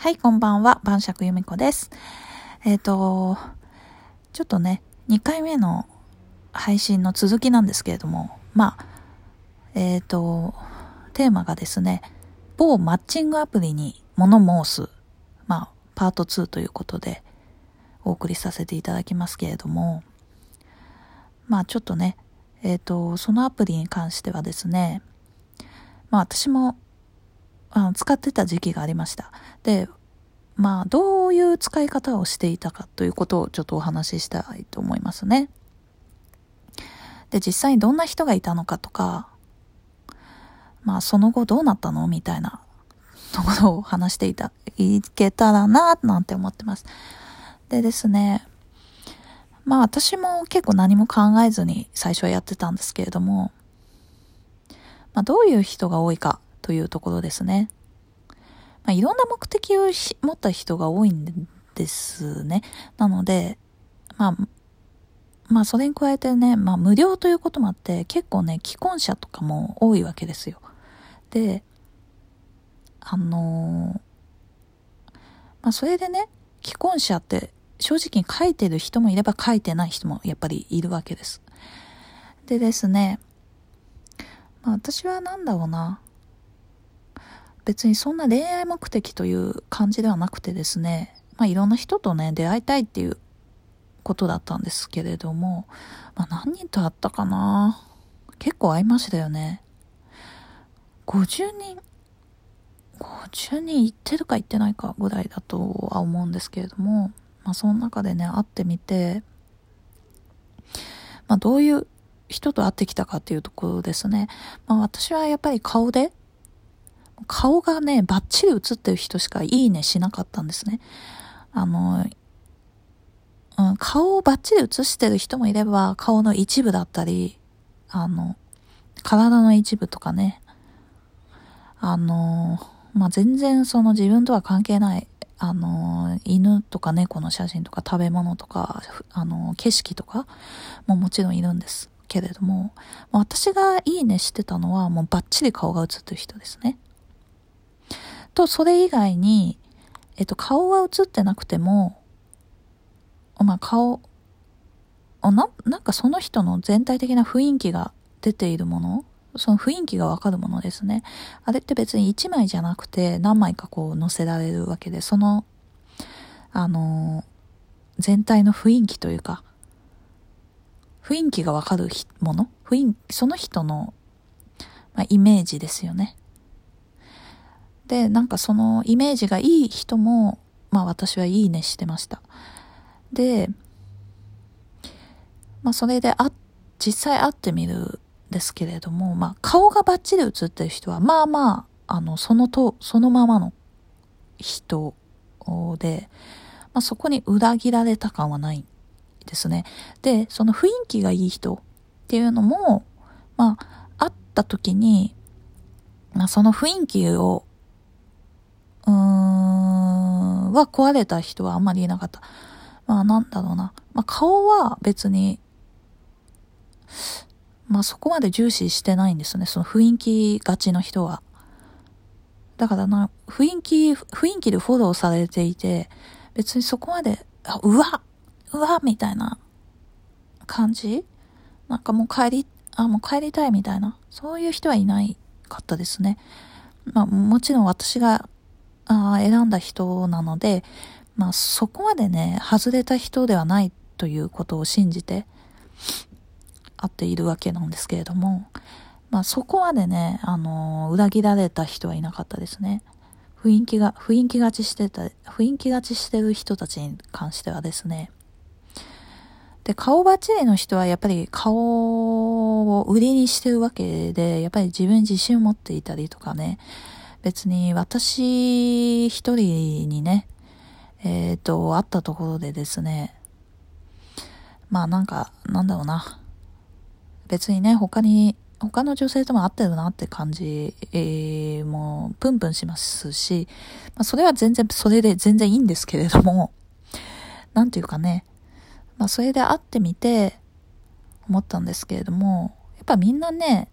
はい、こんばんは。晩酌由美子です。えっ、ー、と、ちょっとね、2回目の配信の続きなんですけれども、まあ、えっ、ー、と、テーマがですね、某マッチングアプリに物申す、まあ、パート2ということで、お送りさせていただきますけれども、まあちょっとね、えっ、ー、と、そのアプリに関してはですね、まあ私もあ使ってた時期がありました。で、まあ、どういう使い方をしていたかということをちょっとお話ししたいと思いますね。で、実際にどんな人がいたのかとか、まあ、その後どうなったの？みたいなところを話していた、いけたらな、なんて思ってます。でですね、まあ私も結構何も考えずに最初はやってたんですけれども、まあどういう人が多いかというところですね。まあ、いろんな目的を持った人が多いんですね。なので、まあ、まあそれに加えてね、まあ無料ということもあって結構ね、既婚者とかも多いわけですよ。で、あのー、まあそれでね、既婚者って正直に書いてる人もいれば書いてない人もやっぱりいるわけです。でですね、まあ私はなんだろうな、別にそんな恋愛目的という感じではなくてですね、まあいろんな人とね、出会いたいっていうことだったんですけれども、まあ何人と会ったかな？結構会いましたよね。50人、50人行ってるか行ってないかぐらいだとは思うんですけれども、まあその中でね、会ってみて、まあどういう人と会ってきたかっていうところですね。まあ私はやっぱり顔で顔がね、バッチリ映ってる人しかいいねしなかったんですね。あの、うん、顔をバッチリ映してる人もいれば、顔の一部だったり、あの、体の一部とかね、あの、まあ、全然その自分とは関係ない、あの、犬とか猫の写真とか食べ物とか、あの、景色とかももちろんいるんですけれども、私がいいねしてたのはもうバッチリ顔が映ってる人ですね。と、それ以外に、えっと、顔は映ってなくても、まあ、顔、な、なんかその人の全体的な雰囲気が出ているものその雰囲気がわかるものですね。あれって別に1枚じゃなくて何枚かこう載せられるわけで、その、あの全体の雰囲気というか、雰囲気がわかるもの？雰囲、その人の、まあ、イメージですよね。で、なんかそのイメージがいい人も、まあ私はいいねしてました。で、まあそれであ、実際会ってみるんですけれども、まあ顔がバッチリ写ってる人は、まあまあ、あの、そのと、そのままの人で、まあそこに裏切られた感はないですね。で、その雰囲気がいい人っていうのも、まあ、会った時に、まあその雰囲気をうーん、は壊れた人はあんまりいなかった。まあなんだろうな。まあ顔は別に、まあそこまで重視してないんですね。その雰囲気がちの人は。だからな、雰囲気、雰囲気でフォローされていて、別にそこまで、あうわうわみたいな感じ？なんかもう帰り、あ、もう帰りたいみたいな。そういう人はいないかったですね。まあもちろん私があ選んだ人なので、まあそこまでね、外れた人ではないということを信じて会っているわけなんですけれども、まあそこまでね、あの裏切られた人はいなかったですね。雰囲気が、雰囲気がちしてた、雰囲気がちしてる人たちに関してはですね。で、顔バッチリの人はやっぱり顔を売りにしてるわけで、やっぱり自分自信を持っていたりとかね、別に私一人にね、えっ、ー、と、会ったところでですね、まあなんか、なんだろうな。別にね、他に、他の女性とも会ってるなって感じ、えー、もう、プンプンしますし、まあそれは全然、それで全然いいんですけれども、なんていうかね、まあそれで会ってみて、思ったんですけれども、やっぱみんなね、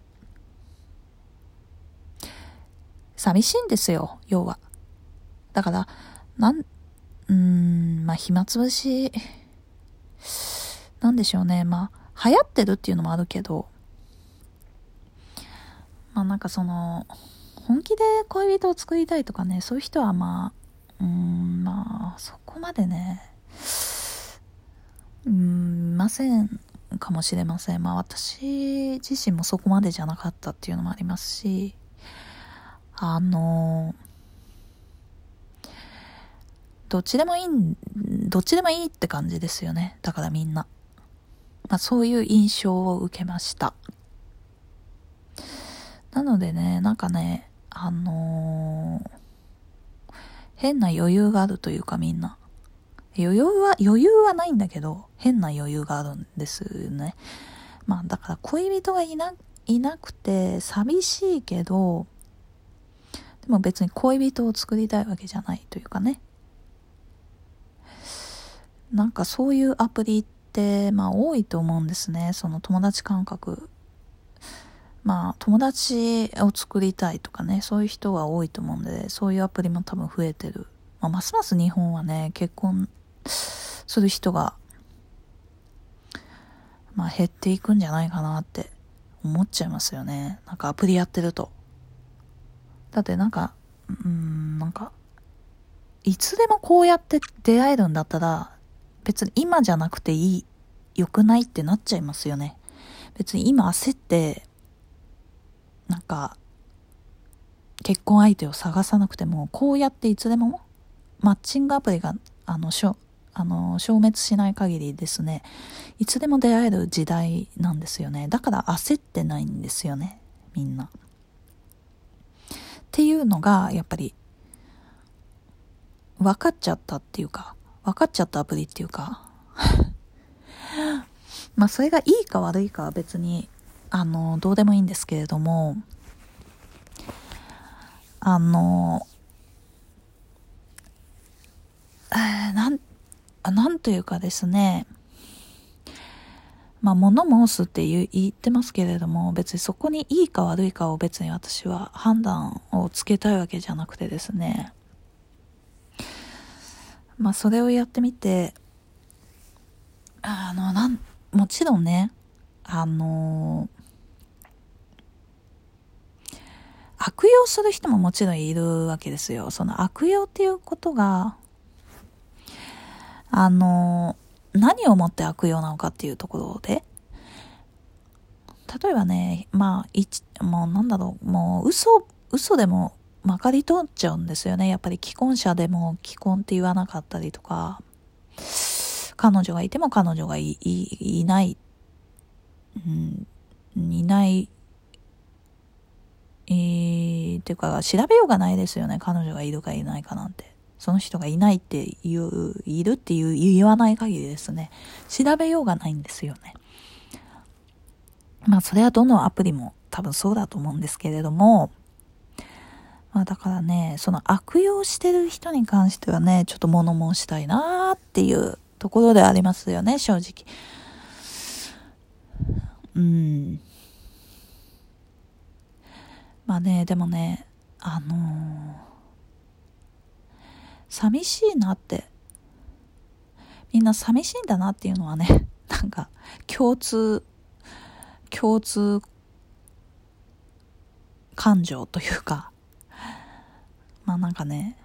寂しいんですよ、要は。だから、なん、うーん、まあ、暇つぶし、なんでしょうね。まあ、流行ってるっていうのもあるけど、まあなんかその、本気で恋人を作りたいとかね、そういう人はまあ、うん、まあ、そこまでね、うん、いませんかもしれません。まあ私自身もそこまでじゃなかったっていうのもありますし、あの、どっちでもいい、どっちでもいいって感じですよね。だからみんな。まあそういう印象を受けました。なのでね、なんかね、あのー、変な余裕があるというかみんな。余裕は、余裕はないんだけど、変な余裕があるんですね。まあだから恋人がいな、いなくて寂しいけど、でも別に恋人を作りたいわけじゃないというかね。なんかそういうアプリって、まあ多いと思うんですね。その友達感覚。まあ友達を作りたいとかね、そういう人は多いと思うんで、そういうアプリも多分増えてる。まあ、ますます日本はね、結婚する人が、まあ減っていくんじゃないかなって思っちゃいますよね。なんかアプリやってると。だってなんか、うん、なんか、いつでもこうやって出会えるんだったら、別に今じゃなくていい、良くないってなっちゃいますよね。別に今焦って、なんか、結婚相手を探さなくても、こうやっていつでも、マッチングアプリが、あの、しょ、あの、消滅しない限りですね、いつでも出会える時代なんですよね。だから焦ってないんですよね、みんな。っていうのが、やっぱり、分かっちゃったっていうか、分かっちゃったアプリっていうか まあそれがいいか悪いかは別に、あの、どうでもいいんですけれども、あの、えー、なん、なんというかですね、まあ、物申すって言ってますけれども、別にそこにいいか悪いかを別に私は判断をつけたいわけじゃなくてですね、まあ、それをやってみて、あの、なん、もちろんね、あの悪用する人ももちろんいるわけですよ。その悪用っていうことが、あの何をもって悪用なのかっていうところで、例えばね、まあ、一、もうなんだろう、もう嘘、嘘でもまかり通っちゃうんですよね。やっぱり既婚者でも既婚って言わなかったりとか、彼女がいても彼女がいいいない、うん、いない、えー、っていうか、調べようがないですよね。彼女がいるかいないかなんて。その人がいないって言う、いるっていう言わない限りですね。調べようがないんですよね。まあ、それはどのアプリも多分そうだと思うんですけれども、まあだからね、その悪用してる人に関してはね、ちょっと物申したいなーっていうところでありますよね、正直。うん。まあね、でもね、あのー、寂しいなって、みんな寂しいんだなっていうのはね、なんか共通、共通感情というか、まあなんかね、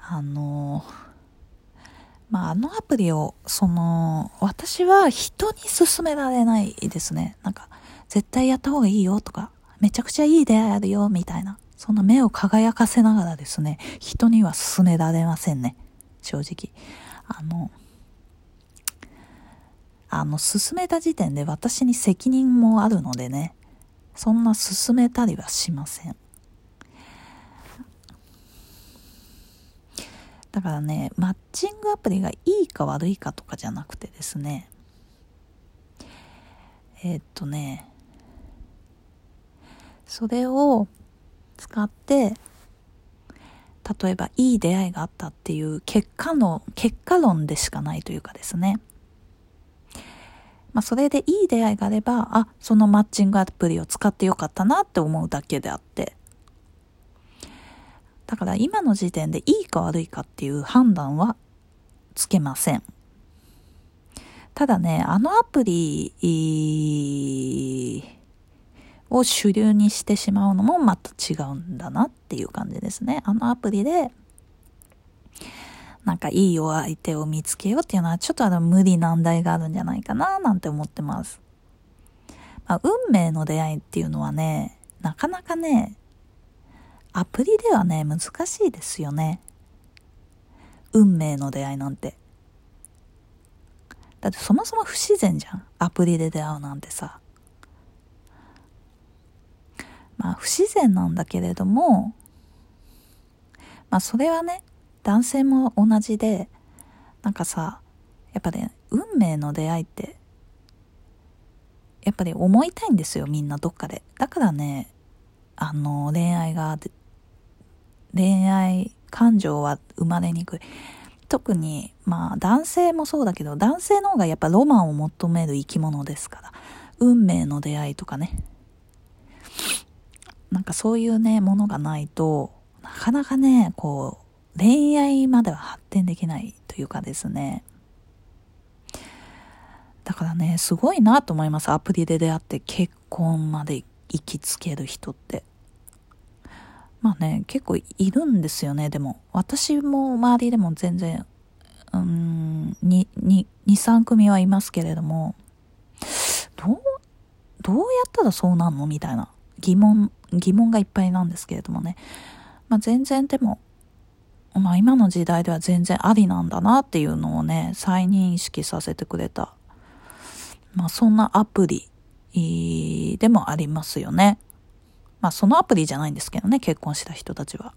あの、まああのアプリを、その、私は人に勧められないですね。なんか、絶対やった方がいいよとか、めちゃくちゃいい出会いあるよ、みたいな。そんな目を輝かせながらですね、人には勧められませんね。正直。あの、あの、進めた時点で私に責任もあるのでね、そんな進めたりはしません。だからね、マッチングアプリがいいか悪いかとかじゃなくてですね、えー、っとね、それを使って、例えばいい出会いがあったっていう結果の、結果論でしかないというかですね。まあそれでいい出会いがあれば、あ、そのマッチングアプリを使ってよかったなって思うだけであって。だだから今の時点でいいか悪いかっていう判断はつけません。ただね、あのアプリを主流にしてしまうのもまた違うんだなっていう感じですね。あのアプリで、なんかいいお相手を見つけようっていうのはちょっとあの無理難題があるんじゃないかななんて思ってます。まあ、運命の出会いっていうのはね、なかなかね、アプリではね、難しいですよね。運命の出会いなんて。だってそもそも不自然じゃん。アプリで出会うなんてさ。まあ不自然なんだけれども、まあそれはね、男性も同じで、なんかさ、やっぱね、運命の出会いって、やっぱり思いたいんですよ、みんなどっかで。だからね、あの、恋愛が、恋愛感情は生まれにくい。特に、まあ男性もそうだけど、男性の方がやっぱロマンを求める生き物ですから、運命の出会いとかね、なんかそういうね、ものがないと、なかなかね、こう、恋愛までは発展できないというかですね、だからね、すごいなと思います。アプリで出会って結婚まで行きつける人って。まあね、結構いるんですよね、でも。私も周りでも全然、うん、2、2、3組はいますけれども、どう、どうやったらそうなんの？みたいな疑問、疑問がいっぱいなんですけれどもね。まあ全然でも、まあ今の時代では全然ありなんだなっていうのをね、再認識させてくれた。まあそんなアプリでもありますよね。まあそのアプリじゃないんですけどね、結婚した人たちは。